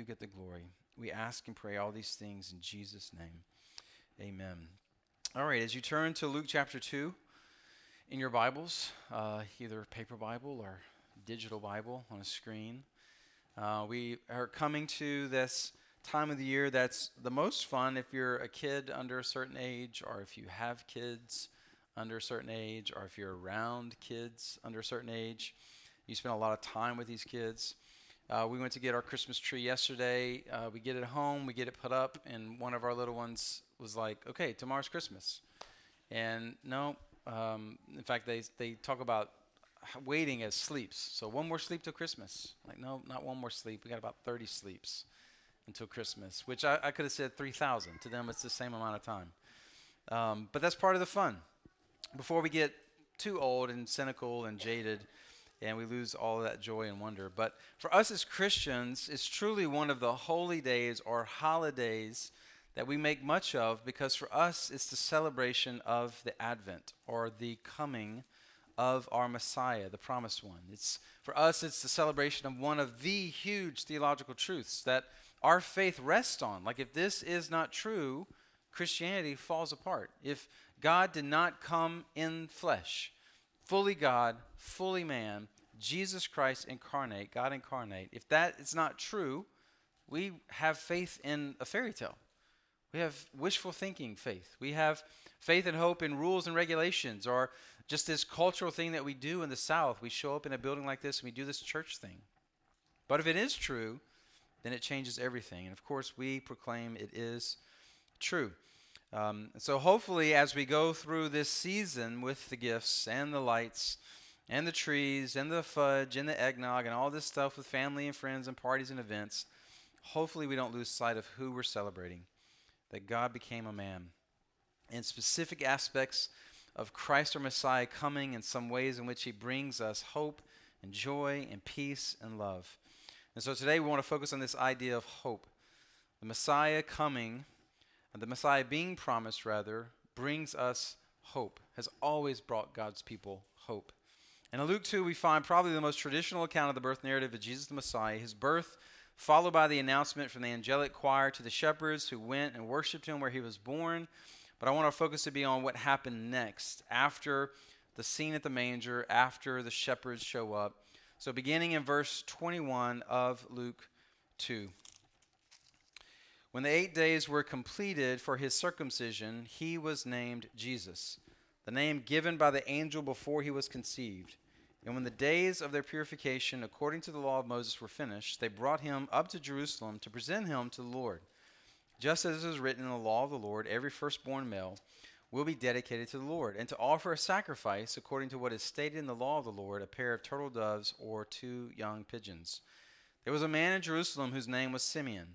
you get the glory. We ask and pray all these things in Jesus' name. Amen. All right, as you turn to Luke chapter 2 in your Bibles, uh, either paper Bible or digital Bible on a screen, uh, we are coming to this time of the year that's the most fun if you're a kid under a certain age, or if you have kids under a certain age, or if you're around kids under a certain age. You spend a lot of time with these kids. Uh, we went to get our Christmas tree yesterday. Uh, we get it home, we get it put up, and one of our little ones was like, "Okay, tomorrow's Christmas," and no. Um, in fact, they they talk about waiting as sleeps. So one more sleep till Christmas. Like, no, not one more sleep. We got about 30 sleeps until Christmas, which I, I could have said 3,000. To them, it's the same amount of time. Um, but that's part of the fun. Before we get too old and cynical and jaded, and we lose all that joy and wonder. But for us as Christians, it's truly one of the holy days or holidays that we make much of because for us, it's the celebration of the Advent or the coming of our Messiah, the promised one. It's for us it's the celebration of one of the huge theological truths that our faith rests on. Like if this is not true, Christianity falls apart. If God did not come in flesh, fully God, fully man, Jesus Christ incarnate, God incarnate, if that is not true, we have faith in a fairy tale. We have wishful thinking faith. We have faith and hope in rules and regulations or just this cultural thing that we do in the South. We show up in a building like this and we do this church thing. But if it is true, then it changes everything. And of course, we proclaim it is true. Um, so hopefully, as we go through this season with the gifts and the lights and the trees and the fudge and the eggnog and all this stuff with family and friends and parties and events, hopefully we don't lose sight of who we're celebrating that God became a man. In specific aspects of Christ our Messiah coming in some ways in which he brings us hope and joy and peace and love. And so today we want to focus on this idea of hope. The Messiah coming, the Messiah being promised, rather, brings us hope, has always brought God's people hope. And in Luke 2, we find probably the most traditional account of the birth narrative of Jesus the Messiah, his birth followed by the announcement from the angelic choir to the shepherds who went and worshiped him where he was born. But I want our focus to be on what happened next after the scene at the manger, after the shepherds show up. So, beginning in verse 21 of Luke 2. When the eight days were completed for his circumcision, he was named Jesus, the name given by the angel before he was conceived. And when the days of their purification according to the law of Moses were finished, they brought him up to Jerusalem to present him to the Lord. Just as it is written in the law of the Lord, every firstborn male will be dedicated to the Lord, and to offer a sacrifice according to what is stated in the law of the Lord, a pair of turtle doves or two young pigeons. There was a man in Jerusalem whose name was Simeon.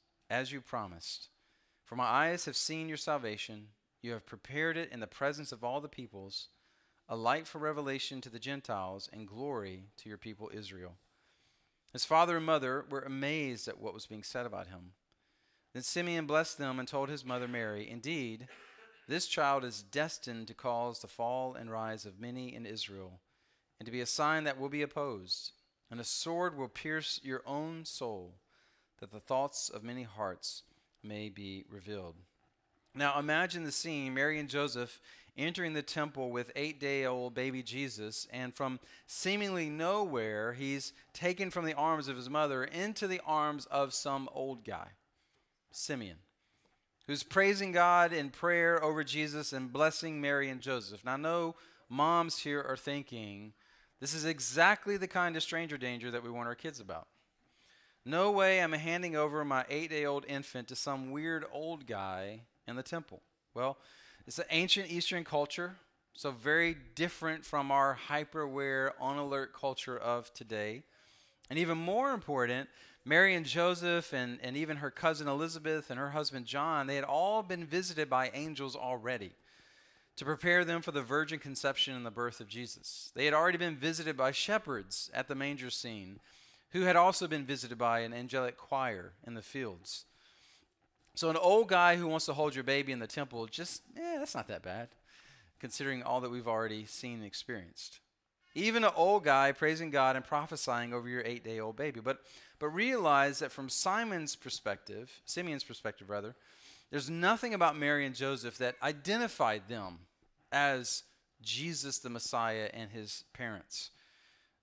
as you promised. For my eyes have seen your salvation. You have prepared it in the presence of all the peoples a light for revelation to the Gentiles, and glory to your people Israel. His father and mother were amazed at what was being said about him. Then Simeon blessed them and told his mother Mary, Indeed, this child is destined to cause the fall and rise of many in Israel, and to be a sign that will be opposed, and a sword will pierce your own soul, that the thoughts of many hearts may be revealed. Now imagine the scene Mary and Joseph entering the temple with eight day old baby Jesus, and from seemingly nowhere, he's taken from the arms of his mother into the arms of some old guy, Simeon, who's praising God in prayer over Jesus and blessing Mary and Joseph. Now, know moms here are thinking this is exactly the kind of stranger danger that we warn our kids about. No way am I handing over my eight day old infant to some weird old guy in the temple. Well, it's an ancient Eastern culture, so very different from our hyper aware, on alert culture of today. And even more important, Mary and Joseph and, and even her cousin Elizabeth and her husband John, they had all been visited by angels already to prepare them for the virgin conception and the birth of Jesus. They had already been visited by shepherds at the manger scene, who had also been visited by an angelic choir in the fields. So, an old guy who wants to hold your baby in the temple, just, eh, that's not that bad, considering all that we've already seen and experienced. Even an old guy praising God and prophesying over your eight day old baby. But, but realize that from Simon's perspective, Simeon's perspective rather, there's nothing about Mary and Joseph that identified them as Jesus the Messiah and his parents.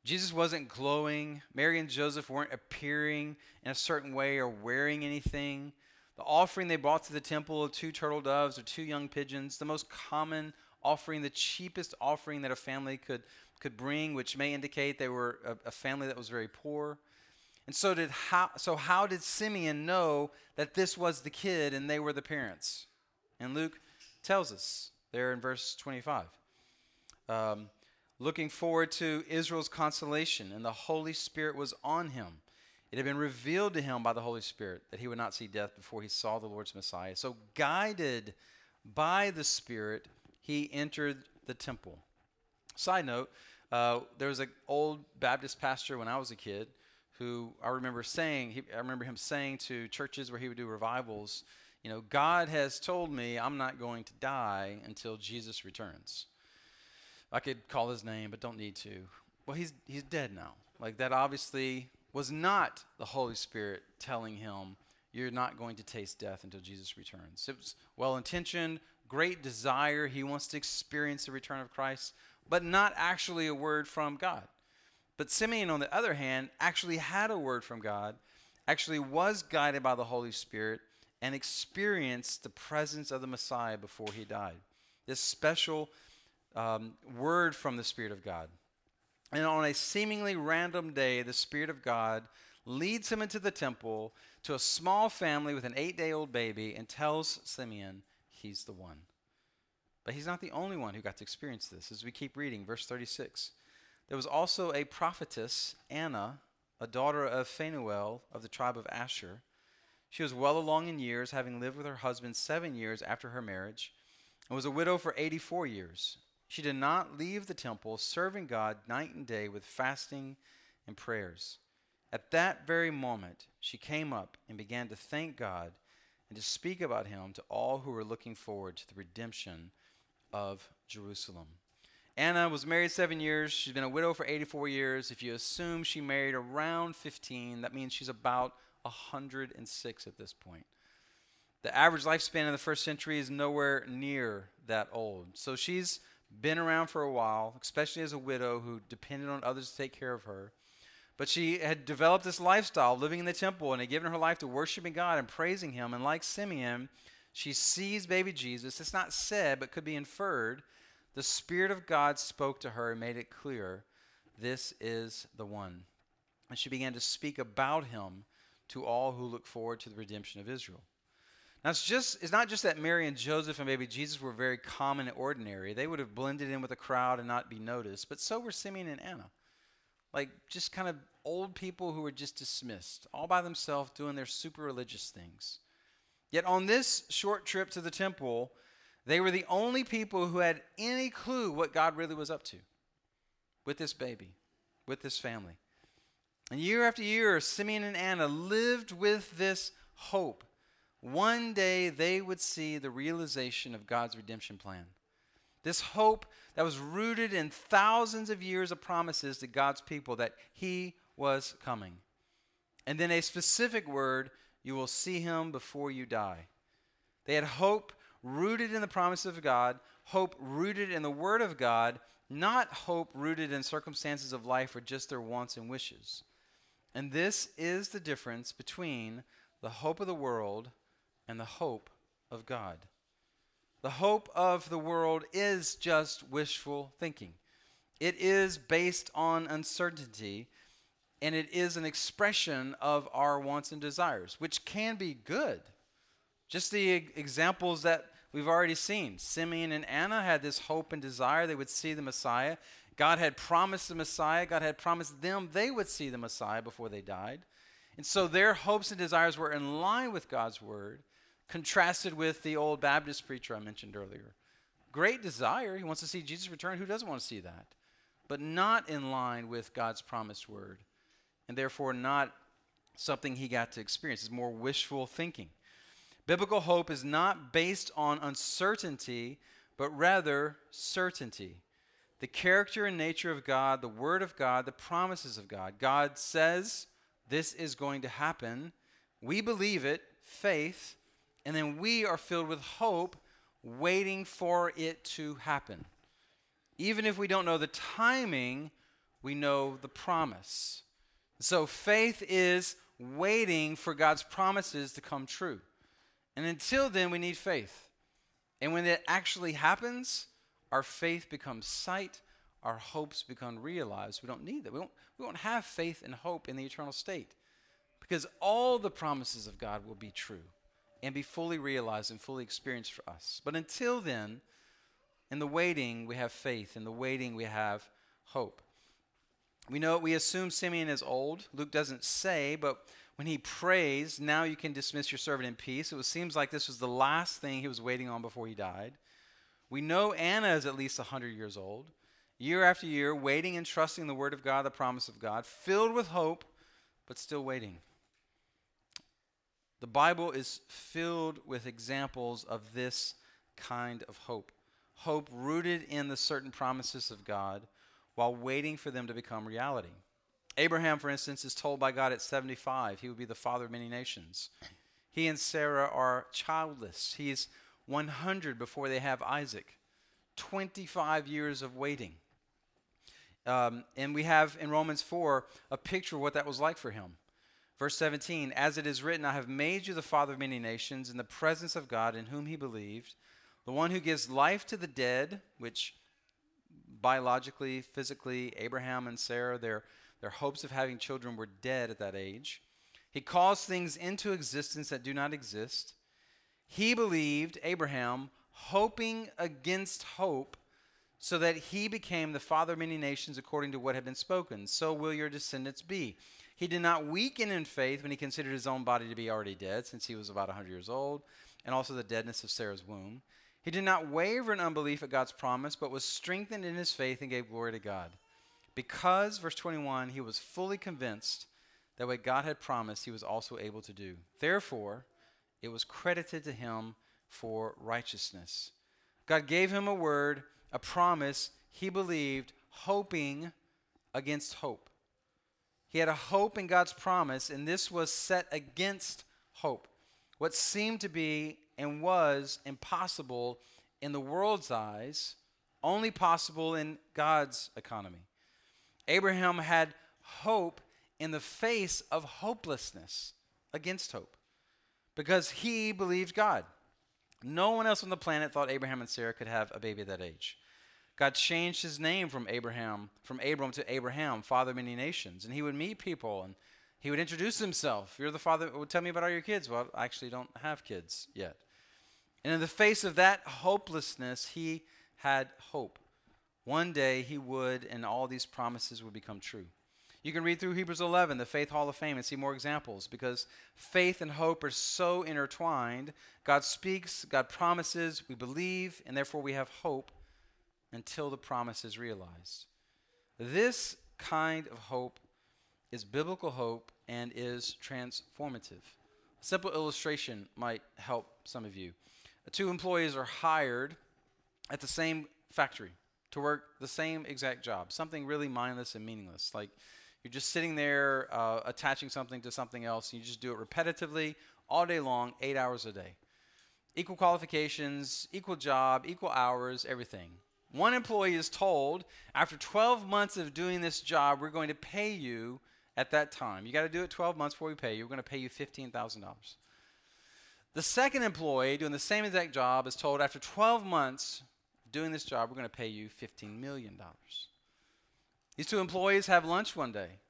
Jesus wasn't glowing. Mary and Joseph weren't appearing in a certain way or wearing anything. The offering they brought to the temple of two turtle doves or two young pigeons, the most common offering, the cheapest offering that a family could, could bring, which may indicate they were a, a family that was very poor. And so did how so how did Simeon know that this was the kid and they were the parents? And Luke tells us there in verse 25. Um, looking forward to Israel's consolation, and the Holy Spirit was on him. It had been revealed to him by the Holy Spirit that he would not see death before he saw the Lord's Messiah. So, guided by the Spirit, he entered the temple. Side note, uh, there was an old Baptist pastor when I was a kid who I remember saying, he, I remember him saying to churches where he would do revivals, you know, God has told me I'm not going to die until Jesus returns. I could call his name, but don't need to. Well, he's, he's dead now. Like, that obviously was not the Holy Spirit telling him, you're not going to taste death until Jesus returns. It was well intentioned, great desire. He wants to experience the return of Christ, but not actually a word from God. But Simeon, on the other hand, actually had a word from God, actually was guided by the Holy Spirit, and experienced the presence of the Messiah before he died. This special um, word from the Spirit of God. And on a seemingly random day, the Spirit of God leads him into the temple to a small family with an eight day old baby and tells Simeon he's the one. But he's not the only one who got to experience this. As we keep reading, verse 36. There was also a prophetess, Anna, a daughter of Phanuel of the tribe of Asher. She was well along in years, having lived with her husband seven years after her marriage, and was a widow for 84 years. She did not leave the temple, serving God night and day with fasting and prayers. At that very moment, she came up and began to thank God and to speak about him to all who were looking forward to the redemption of Jerusalem. Anna was married seven years. She's been a widow for 84 years. If you assume she married around 15, that means she's about 106 at this point. The average lifespan in the first century is nowhere near that old. So she's been around for a while, especially as a widow who depended on others to take care of her. But she had developed this lifestyle, living in the temple, and had given her life to worshiping God and praising Him. And like Simeon, she sees baby Jesus. It's not said, but could be inferred the Spirit of God spoke to her and made it clear this is the one. And she began to speak about him to all who look forward to the redemption of Israel. Now, it's, just, it's not just that Mary and Joseph and baby Jesus were very common and ordinary. They would have blended in with the crowd and not be noticed, but so were Simeon and Anna. Like, just kind of old people who were just dismissed, all by themselves doing their super religious things. Yet on this short trip to the temple, they were the only people who had any clue what God really was up to with this baby, with this family. And year after year, Simeon and Anna lived with this hope. One day they would see the realization of God's redemption plan. This hope that was rooted in thousands of years of promises to God's people that He was coming. And then a specific word you will see Him before you die. They had hope rooted in the promise of God, hope rooted in the Word of God, not hope rooted in circumstances of life or just their wants and wishes. And this is the difference between the hope of the world and the hope of God. The hope of the world is just wishful thinking. It is based on uncertainty, and it is an expression of our wants and desires, which can be good. Just the examples that we've already seen. Simeon and Anna had this hope and desire they would see the Messiah. God had promised the Messiah, God had promised them they would see the Messiah before they died. And so their hopes and desires were in line with God's word, contrasted with the old Baptist preacher I mentioned earlier. Great desire. He wants to see Jesus return. Who doesn't want to see that? But not in line with God's promised word. And therefore, not something he got to experience. It's more wishful thinking. Biblical hope is not based on uncertainty, but rather certainty. The character and nature of God, the Word of God, the promises of God. God says this is going to happen. We believe it, faith, and then we are filled with hope, waiting for it to happen. Even if we don't know the timing, we know the promise. So faith is waiting for God's promises to come true. And until then, we need faith. And when it actually happens, our faith becomes sight, our hopes become realized. We don't need that. We don't, we won't have faith and hope in the eternal state because all the promises of God will be true and be fully realized and fully experienced for us. But until then, in the waiting, we have faith. In the waiting, we have hope. We know we assume Simeon is old. Luke doesn't say, but when he prays, now you can dismiss your servant in peace. It seems like this was the last thing he was waiting on before he died. We know Anna is at least 100 years old, year after year, waiting and trusting the word of God, the promise of God, filled with hope, but still waiting. The Bible is filled with examples of this kind of hope hope rooted in the certain promises of God while waiting for them to become reality. Abraham, for instance, is told by God at 75 he would be the father of many nations. He and Sarah are childless. He's 100 before they have Isaac. 25 years of waiting. Um, and we have in Romans 4 a picture of what that was like for him. Verse 17, as it is written, I have made you the father of many nations in the presence of God in whom he believed, the one who gives life to the dead, which biologically, physically, Abraham and Sarah, their, their hopes of having children were dead at that age. He calls things into existence that do not exist. He believed, Abraham, hoping against hope, so that he became the father of many nations according to what had been spoken. So will your descendants be. He did not weaken in faith when he considered his own body to be already dead, since he was about 100 years old, and also the deadness of Sarah's womb. He did not waver in unbelief at God's promise, but was strengthened in his faith and gave glory to God. Because, verse 21, he was fully convinced that what God had promised, he was also able to do. Therefore, it was credited to him for righteousness. God gave him a word, a promise he believed, hoping against hope. He had a hope in God's promise, and this was set against hope. What seemed to be and was impossible in the world's eyes, only possible in God's economy. Abraham had hope in the face of hopelessness against hope because he believed God. No one else on the planet thought Abraham and Sarah could have a baby at that age. God changed his name from Abraham, from Abram to Abraham, father of many nations. And he would meet people and he would introduce himself. You're the father, well, tell me about all your kids. Well, I actually don't have kids yet. And in the face of that hopelessness, he had hope. One day he would, and all these promises would become true. You can read through Hebrews 11, the Faith Hall of Fame, and see more examples because faith and hope are so intertwined. God speaks, God promises, we believe, and therefore we have hope until the promise is realized. This kind of hope is biblical hope and is transformative. A simple illustration might help some of you. Two employees are hired at the same factory to work the same exact job, something really mindless and meaningless. Like you're just sitting there uh, attaching something to something else, and you just do it repetitively all day long, eight hours a day. Equal qualifications, equal job, equal hours, everything. One employee is told, after 12 months of doing this job, we're going to pay you at that time. You got to do it 12 months before we pay you. We're going to pay you $15,000. The second employee doing the same exact job is told, after 12 months doing this job, we're going to pay you $15 million. These two employees have lunch one day,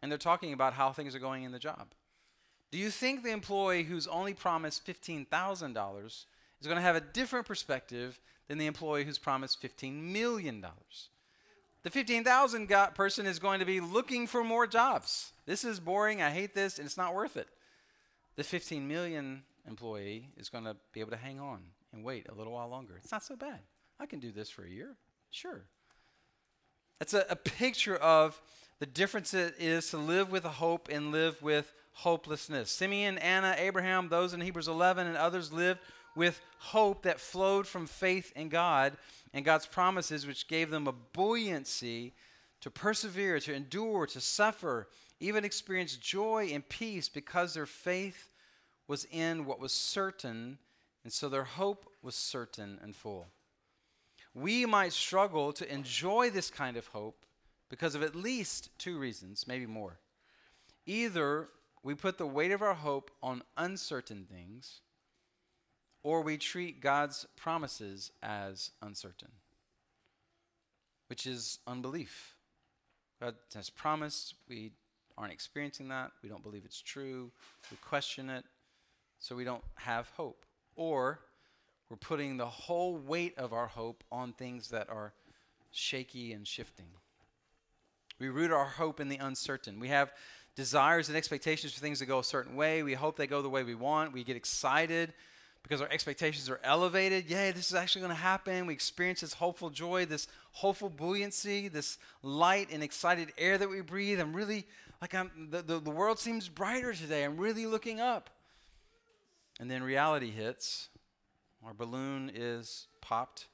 and they're talking about how things are going in the job. Do you think the employee who's only promised $15,000 is going to have a different perspective than the employee who's promised $15 million? The 15,000 person is going to be looking for more jobs. This is boring. I hate this, and it's not worth it. The 15 million employee is going to be able to hang on and wait a little while longer. It's not so bad. I can do this for a year. Sure. That's a, a picture of the difference it is to live with hope and live with hopelessness. Simeon, Anna, Abraham, those in Hebrews 11, and others lived with hope that flowed from faith in God and God's promises, which gave them a buoyancy to persevere, to endure, to suffer, even experience joy and peace because their faith was in what was certain, and so their hope was certain and full. We might struggle to enjoy this kind of hope because of at least two reasons, maybe more. Either we put the weight of our hope on uncertain things, or we treat God's promises as uncertain, which is unbelief. God has promised, we aren't experiencing that, we don't believe it's true, we question it, so we don't have hope. Or we're putting the whole weight of our hope on things that are shaky and shifting. We root our hope in the uncertain. We have desires and expectations for things to go a certain way. We hope they go the way we want. We get excited because our expectations are elevated. Yay, this is actually going to happen. We experience this hopeful joy, this hopeful buoyancy, this light and excited air that we breathe. I'm really, like, I'm, the, the, the world seems brighter today. I'm really looking up. And then reality hits. Our balloon is popped,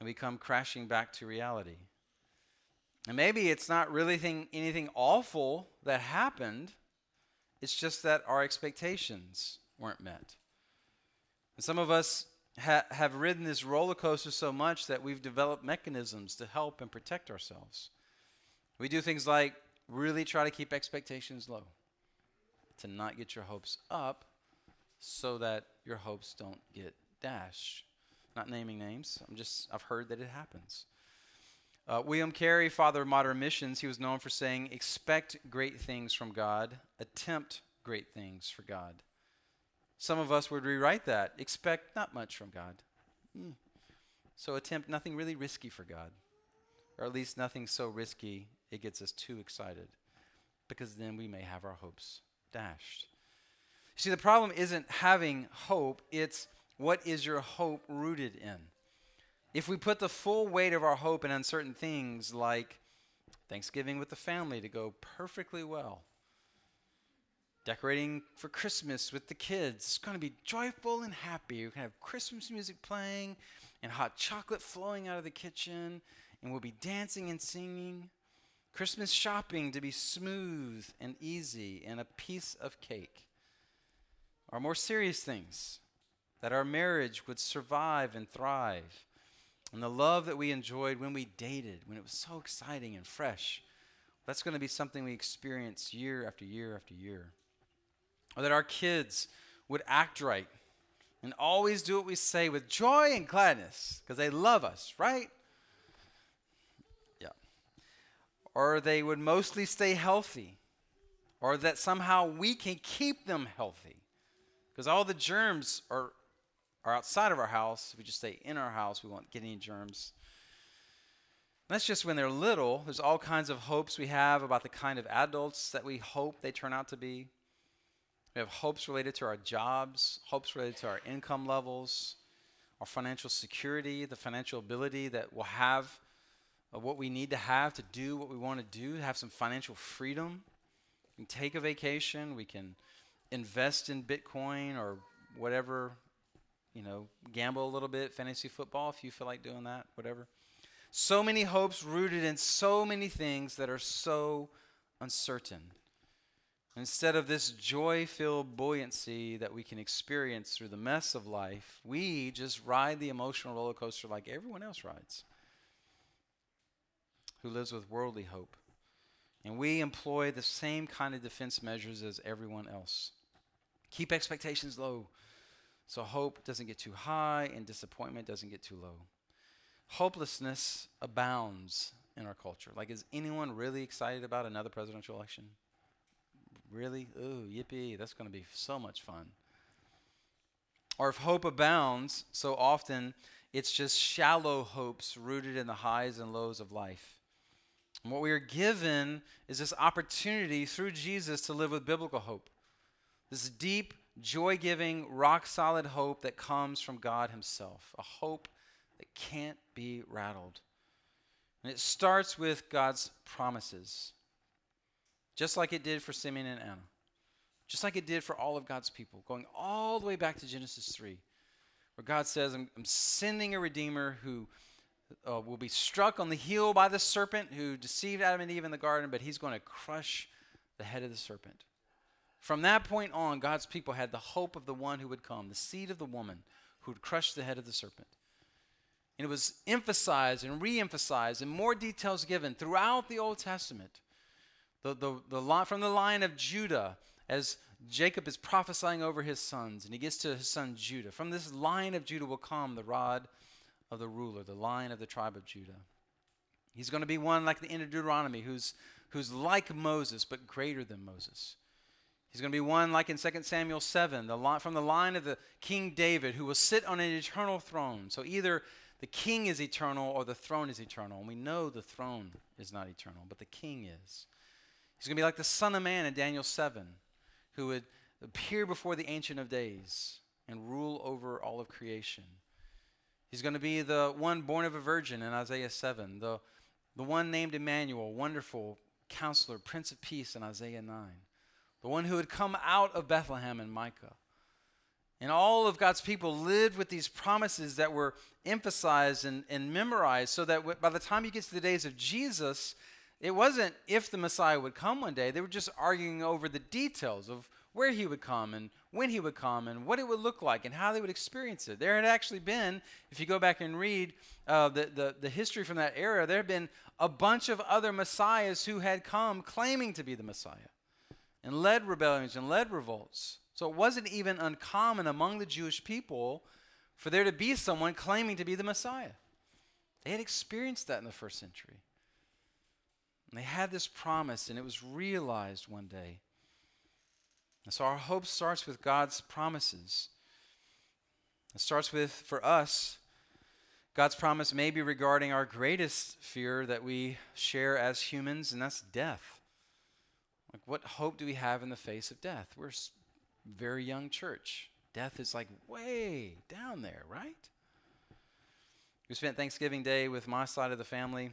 and we come crashing back to reality. And maybe it's not really thing, anything awful that happened, it's just that our expectations weren't met. And some of us ha- have ridden this roller coaster so much that we've developed mechanisms to help and protect ourselves. We do things like really try to keep expectations low, to not get your hopes up so that your hopes don't get dashed. Not naming names, I'm just, I've heard that it happens. Uh, William Carey, father of modern missions, he was known for saying, Expect great things from God, attempt great things for God. Some of us would rewrite that expect not much from God. Mm. So attempt nothing really risky for God, or at least nothing so risky it gets us too excited, because then we may have our hopes dashed. See, the problem isn't having hope, it's what is your hope rooted in? If we put the full weight of our hope in uncertain things like Thanksgiving with the family to go perfectly well, decorating for Christmas with the kids. It's going to be joyful and happy. We're going to have Christmas music playing and hot chocolate flowing out of the kitchen, and we'll be dancing and singing. Christmas shopping to be smooth and easy, and a piece of cake. Or more serious things that our marriage would survive and thrive, and the love that we enjoyed when we dated, when it was so exciting and fresh. That's going to be something we experience year after year after year or that our kids would act right and always do what we say with joy and gladness because they love us, right? Yeah. Or they would mostly stay healthy, or that somehow we can keep them healthy because all the germs are, are outside of our house. If we just stay in our house, we won't get any germs. that's just when they're little. There's all kinds of hopes we have about the kind of adults that we hope they turn out to be. We have hopes related to our jobs, hopes related to our income levels, our financial security, the financial ability that we'll have, uh, what we need to have to do what we want to do, have some financial freedom. We can take a vacation, we can invest in Bitcoin or whatever, you know, gamble a little bit, fantasy football if you feel like doing that, whatever. So many hopes rooted in so many things that are so uncertain. Instead of this joy filled buoyancy that we can experience through the mess of life, we just ride the emotional roller coaster like everyone else rides who lives with worldly hope. And we employ the same kind of defense measures as everyone else. Keep expectations low so hope doesn't get too high and disappointment doesn't get too low. Hopelessness abounds in our culture. Like, is anyone really excited about another presidential election? Really? Ooh, yippee, that's going to be so much fun. Or if hope abounds, so often it's just shallow hopes rooted in the highs and lows of life. And what we are given is this opportunity through Jesus to live with biblical hope. This deep, joy giving, rock solid hope that comes from God Himself. A hope that can't be rattled. And it starts with God's promises, just like it did for Simeon and Anna, just like it did for all of God's people, going all the way back to Genesis 3, where God says, I'm, I'm sending a Redeemer who uh, will be struck on the heel by the serpent who deceived Adam and Eve in the garden, but he's going to crush the head of the serpent. From that point on, God's people had the hope of the one who would come, the seed of the woman who would crush the head of the serpent. And it was emphasized and re emphasized and more details given throughout the Old Testament. The, the, the, line, from the line of Judah, as Jacob is prophesying over his sons, and he gets to his son Judah. From this line of Judah will come the rod of the ruler, the line of the tribe of Judah. He's going to be one like the end of Deuteronomy, who's, who's like Moses, but greater than Moses. He's going to be one like in 2 Samuel 7, the line, from the line of the King David, who will sit on an eternal throne. So either the king is eternal or the throne is eternal. And we know the throne is not eternal, but the king is. He's going to be like the Son of Man in Daniel 7, who would appear before the Ancient of Days and rule over all of creation. He's going to be the one born of a virgin in Isaiah 7, the, the one named Emmanuel, wonderful counselor, Prince of Peace in Isaiah 9, the one who had come out of Bethlehem in Micah. And all of God's people lived with these promises that were emphasized and, and memorized so that by the time you get to the days of Jesus, it wasn't if the Messiah would come one day. They were just arguing over the details of where he would come and when he would come and what it would look like and how they would experience it. There had actually been, if you go back and read uh, the, the, the history from that era, there had been a bunch of other messiahs who had come claiming to be the Messiah and led rebellions and led revolts. So it wasn't even uncommon among the Jewish people for there to be someone claiming to be the Messiah. They had experienced that in the first century. And they had this promise, and it was realized one day. And so our hope starts with God's promises. It starts with, for us, God's promise may be regarding our greatest fear that we share as humans, and that's death. Like, what hope do we have in the face of death? We're very young church. Death is like way down there, right? We spent Thanksgiving Day with my side of the family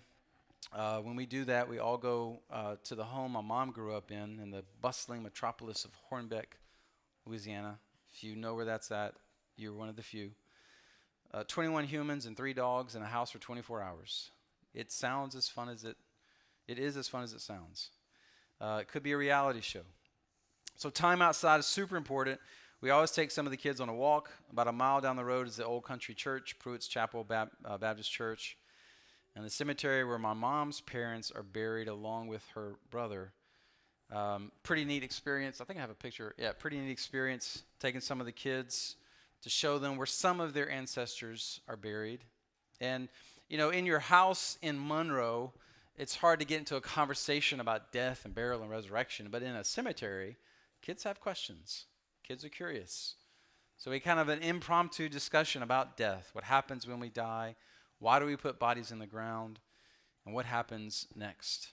uh, when we do that, we all go uh, to the home my mom grew up in, in the bustling metropolis of Hornbeck, Louisiana. If you know where that's at, you're one of the few. Uh, 21 humans and three dogs in a house for 24 hours. It sounds as fun as it, it is as fun as it sounds. Uh, it could be a reality show. So time outside is super important. We always take some of the kids on a walk. About a mile down the road is the Old Country Church, Pruitt's Chapel uh, Baptist Church and the cemetery where my mom's parents are buried along with her brother. Um, pretty neat experience. I think I have a picture. Yeah, pretty neat experience taking some of the kids to show them where some of their ancestors are buried. And, you know, in your house in Monroe, it's hard to get into a conversation about death and burial and resurrection. But in a cemetery, kids have questions, kids are curious. So we kind of an impromptu discussion about death, what happens when we die, why do we put bodies in the ground? And what happens next?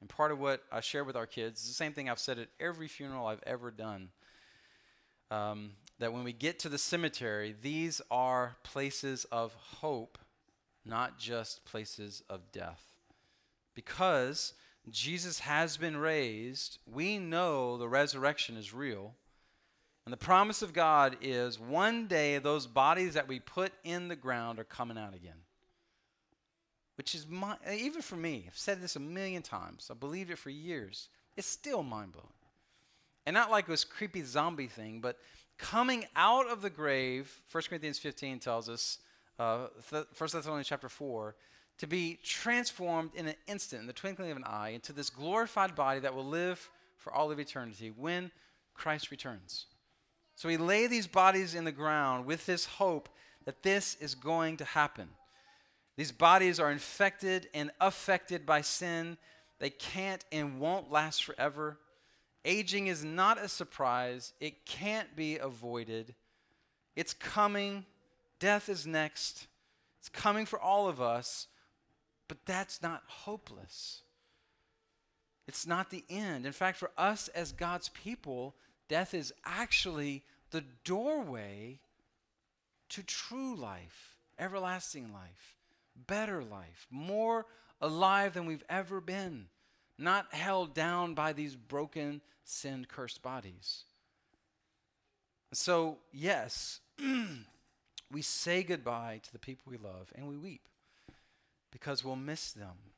And part of what I share with our kids is the same thing I've said at every funeral I've ever done. Um, that when we get to the cemetery, these are places of hope, not just places of death. Because Jesus has been raised, we know the resurrection is real. And the promise of God is one day those bodies that we put in the ground are coming out again which is my, even for me, I've said this a million times. I believed it for years. It's still mind blowing. And not like it this creepy zombie thing, but coming out of the grave, 1 Corinthians 15 tells us, uh, 1 Thessalonians chapter 4, to be transformed in an instant, in the twinkling of an eye, into this glorified body that will live for all of eternity when Christ returns. So we lay these bodies in the ground with this hope that this is going to happen. These bodies are infected and affected by sin. They can't and won't last forever. Aging is not a surprise, it can't be avoided. It's coming. Death is next. It's coming for all of us, but that's not hopeless. It's not the end. In fact, for us as God's people, death is actually the doorway to true life, everlasting life, better life, more alive than we've ever been, not held down by these broken, sin cursed bodies. So, yes, we say goodbye to the people we love and we weep because we'll miss them.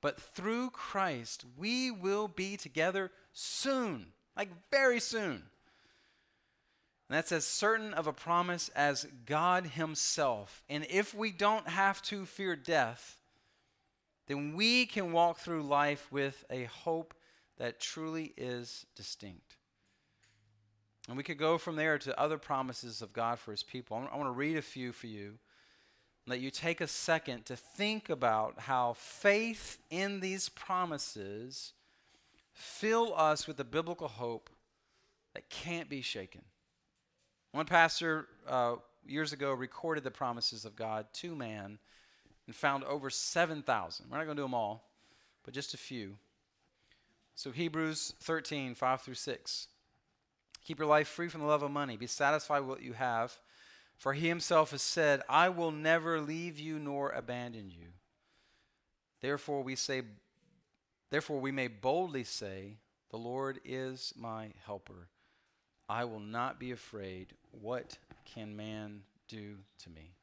But through Christ, we will be together soon, like very soon. And that's as certain of a promise as God Himself. And if we don't have to fear death, then we can walk through life with a hope that truly is distinct. And we could go from there to other promises of God for his people. I want to read a few for you. Let you take a second to think about how faith in these promises fill us with a biblical hope that can't be shaken. One pastor uh, years ago recorded the promises of God to man and found over 7,000. We're not going to do them all, but just a few. So, Hebrews 13, 5 through 6. Keep your life free from the love of money. Be satisfied with what you have. For he himself has said, I will never leave you nor abandon you. Therefore we say therefore we may boldly say, The Lord is my helper. I will not be afraid. What can man do to me?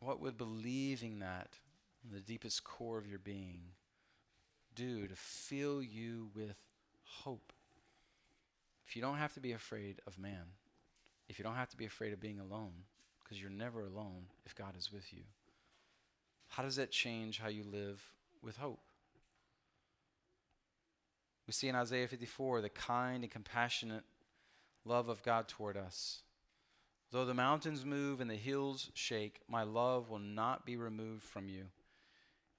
What would believing that in the deepest core of your being do to fill you with hope. If you don't have to be afraid of man, if you don't have to be afraid of being alone, because you're never alone if God is with you, how does that change how you live with hope? We see in Isaiah 54 the kind and compassionate love of God toward us. Though the mountains move and the hills shake, my love will not be removed from you,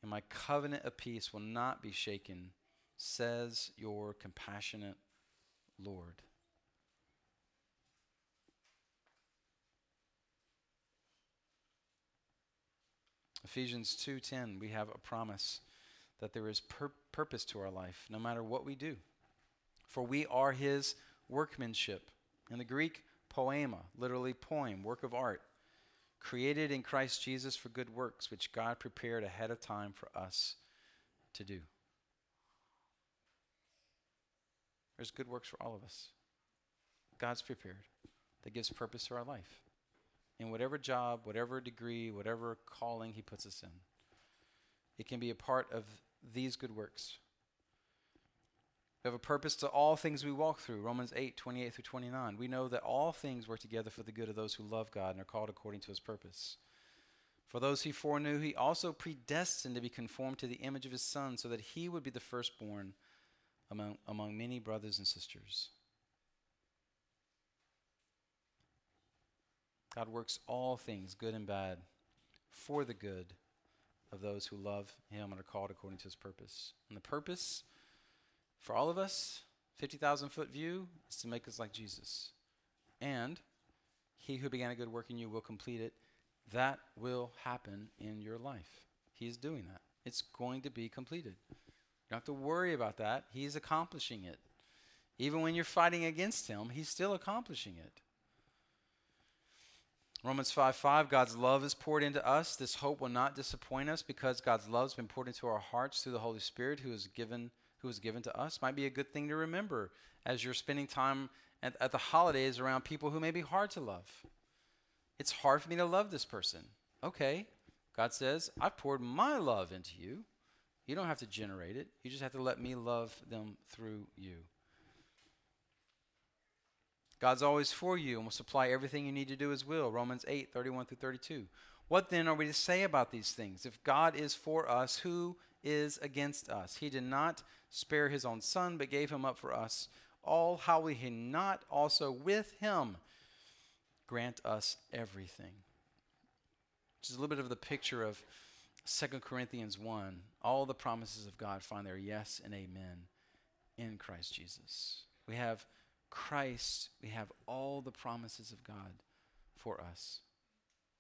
and my covenant of peace will not be shaken says your compassionate Lord. Ephesians 2:10 we have a promise that there is pur- purpose to our life no matter what we do. For we are his workmanship. In the Greek poema, literally poem, work of art, created in Christ Jesus for good works which God prepared ahead of time for us to do. There's good works for all of us. God's prepared that gives purpose to our life. In whatever job, whatever degree, whatever calling He puts us in, it can be a part of these good works. We have a purpose to all things we walk through. Romans 8, 28 through 29. We know that all things work together for the good of those who love God and are called according to his purpose. For those he foreknew, he also predestined to be conformed to the image of his Son, so that he would be the firstborn among, among many brothers and sisters. God works all things, good and bad, for the good of those who love Him and are called according to His purpose. And the purpose for all of us, 50,000 foot view, is to make us like Jesus. And He who began a good work in you will complete it. That will happen in your life. He's doing that. It's going to be completed You don't have to worry about that. He's accomplishing it. Even when you're fighting against him, he's still accomplishing it. Romans 5 5, God's love is poured into us. This hope will not disappoint us because God's love has been poured into our hearts through the Holy Spirit who is given who is given to us. Might be a good thing to remember as you're spending time at, at the holidays around people who may be hard to love. It's hard for me to love this person. Okay. God says, I've poured my love into you. You don't have to generate it. You just have to let me love them through you. God's always for you and will supply everything you need to do his will. Romans 8, 31 through 32. What then are we to say about these things? If God is for us, who is against us? He did not spare his own son, but gave him up for us all. How will he not also with him grant us everything? Which is a little bit of the picture of 2 Corinthians 1, all the promises of God find their yes and amen in Christ Jesus. We have Christ, we have all the promises of God for us.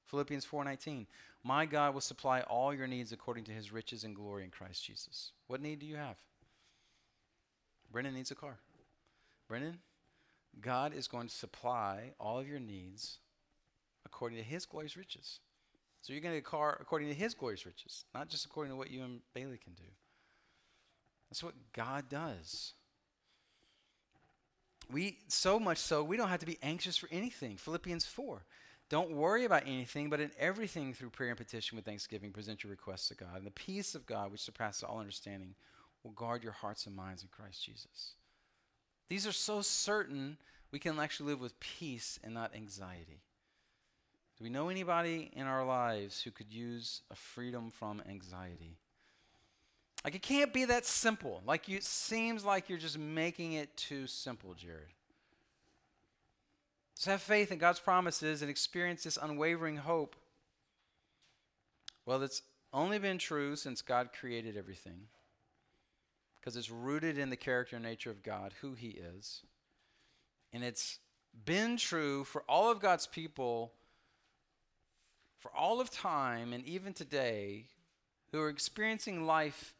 Philippians 4:19. My God will supply all your needs according to his riches and glory in Christ Jesus. What need do you have? Brennan needs a car. Brennan, God is going to supply all of your needs according to his glorious riches. So you're going to get a car according to his glorious riches, not just according to what you and Bailey can do. That's what God does. We so much so we don't have to be anxious for anything. Philippians 4. Don't worry about anything, but in everything through prayer and petition with thanksgiving, present your requests to God. And the peace of God, which surpasses all understanding, will guard your hearts and minds in Christ Jesus. These are so certain we can actually live with peace and not anxiety. Do we know anybody in our lives who could use a freedom from anxiety? Like, it can't be that simple. Like, you, it seems like you're just making it too simple, Jared. Just have faith in God's promises and experience this unwavering hope. Well, it's only been true since God created everything because it's rooted in the character and nature of God, who He is. And it's been true for all of God's people for all of time and even today who are experiencing life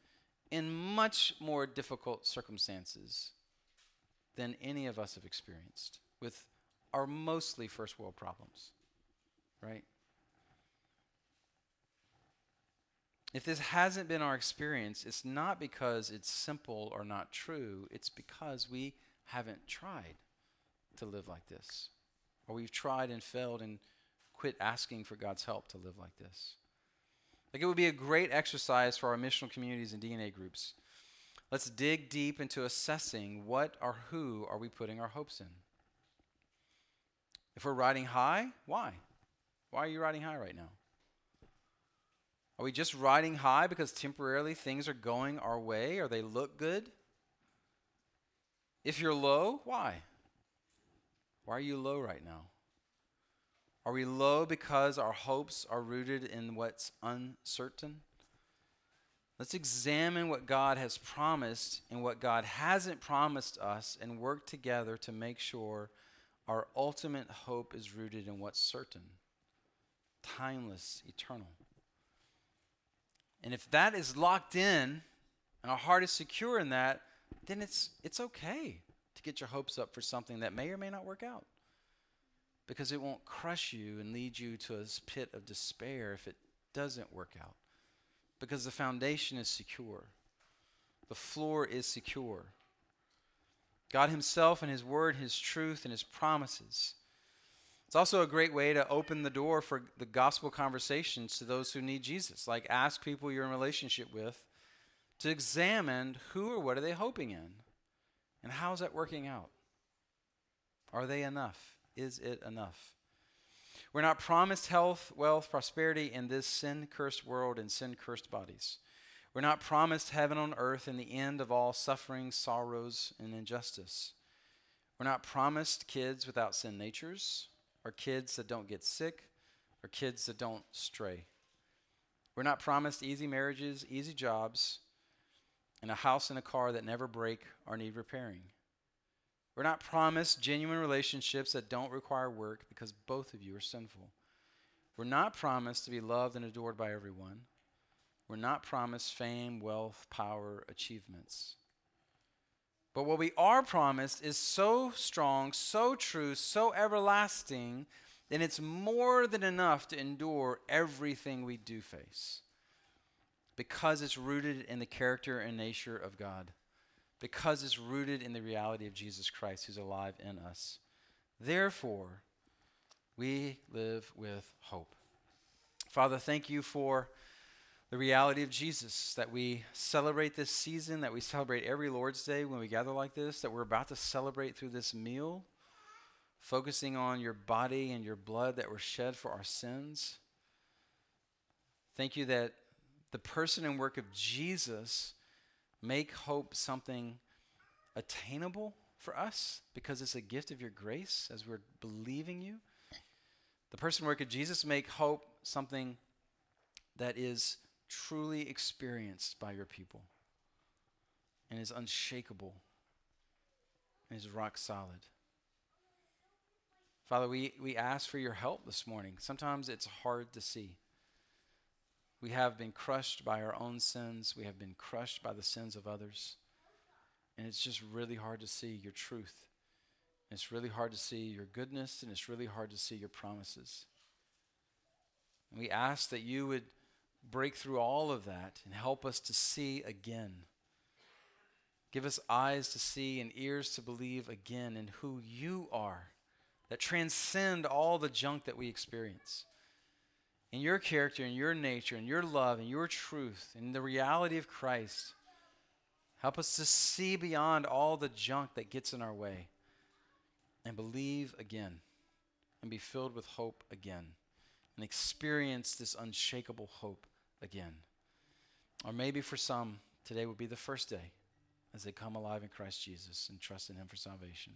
in much more difficult circumstances than any of us have experienced with our mostly first world problems, right? If this hasn't been our experience, it's not because it's simple or not true, it's because we haven't tried to live like this. Or we've tried and failed and quit asking for God's help to live like this. Like it would be a great exercise for our missional communities and DNA groups. Let's dig deep into assessing what or who are we putting our hopes in. If we're riding high, why? Why are you riding high right now? Are we just riding high because temporarily things are going our way or they look good? If you're low, why? Why are you low right now? Are we low because our hopes are rooted in what's uncertain? Let's examine what God has promised and what God hasn't promised us and work together to make sure our ultimate hope is rooted in what's certain, timeless, eternal. And if that is locked in and our heart is secure in that, then it's, it's okay to get your hopes up for something that may or may not work out because it won't crush you and lead you to a pit of despair if it doesn't work out. Because the foundation is secure, the floor is secure. God Himself and His Word, His truth, and His promises. It's also a great way to open the door for the gospel conversations to those who need Jesus. Like ask people you're in relationship with to examine who or what are they hoping in and how is that working out? Are they enough? Is it enough? We're not promised health, wealth, prosperity in this sin cursed world and sin cursed bodies. We're not promised heaven on earth and the end of all suffering, sorrows, and injustice. We're not promised kids without sin natures, or kids that don't get sick, or kids that don't stray. We're not promised easy marriages, easy jobs, and a house and a car that never break or need repairing. We're not promised genuine relationships that don't require work because both of you are sinful. We're not promised to be loved and adored by everyone. We're not promised fame, wealth, power, achievements. But what we are promised is so strong, so true, so everlasting, that it's more than enough to endure everything we do face because it's rooted in the character and nature of God because it's rooted in the reality of Jesus Christ who's alive in us. Therefore, we live with hope. Father, thank you for the reality of Jesus that we celebrate this season, that we celebrate every Lord's Day when we gather like this, that we're about to celebrate through this meal, focusing on your body and your blood that were shed for our sins. Thank you that the person and work of Jesus make hope something attainable for us because it's a gift of your grace as we're believing you. The person work of Jesus make hope something that is truly experienced by your people and is unshakable and is rock solid. Father, we, we ask for your help this morning. Sometimes it's hard to see. We have been crushed by our own sins, we have been crushed by the sins of others. And it's just really hard to see your truth. It's really hard to see your goodness, and it's really hard to see your promises. And we ask that you would break through all of that and help us to see again. Give us eyes to see and ears to believe again in who you are that transcend all the junk that we experience. In your character, in your nature, in your love, in your truth, in the reality of Christ. Help us to see beyond all the junk that gets in our way and believe again and be filled with hope again and experience this unshakable hope again. Or maybe for some, today would be the first day as they come alive in Christ Jesus and trust in Him for salvation.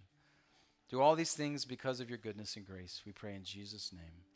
Do all these things because of your goodness and grace. We pray in Jesus' name.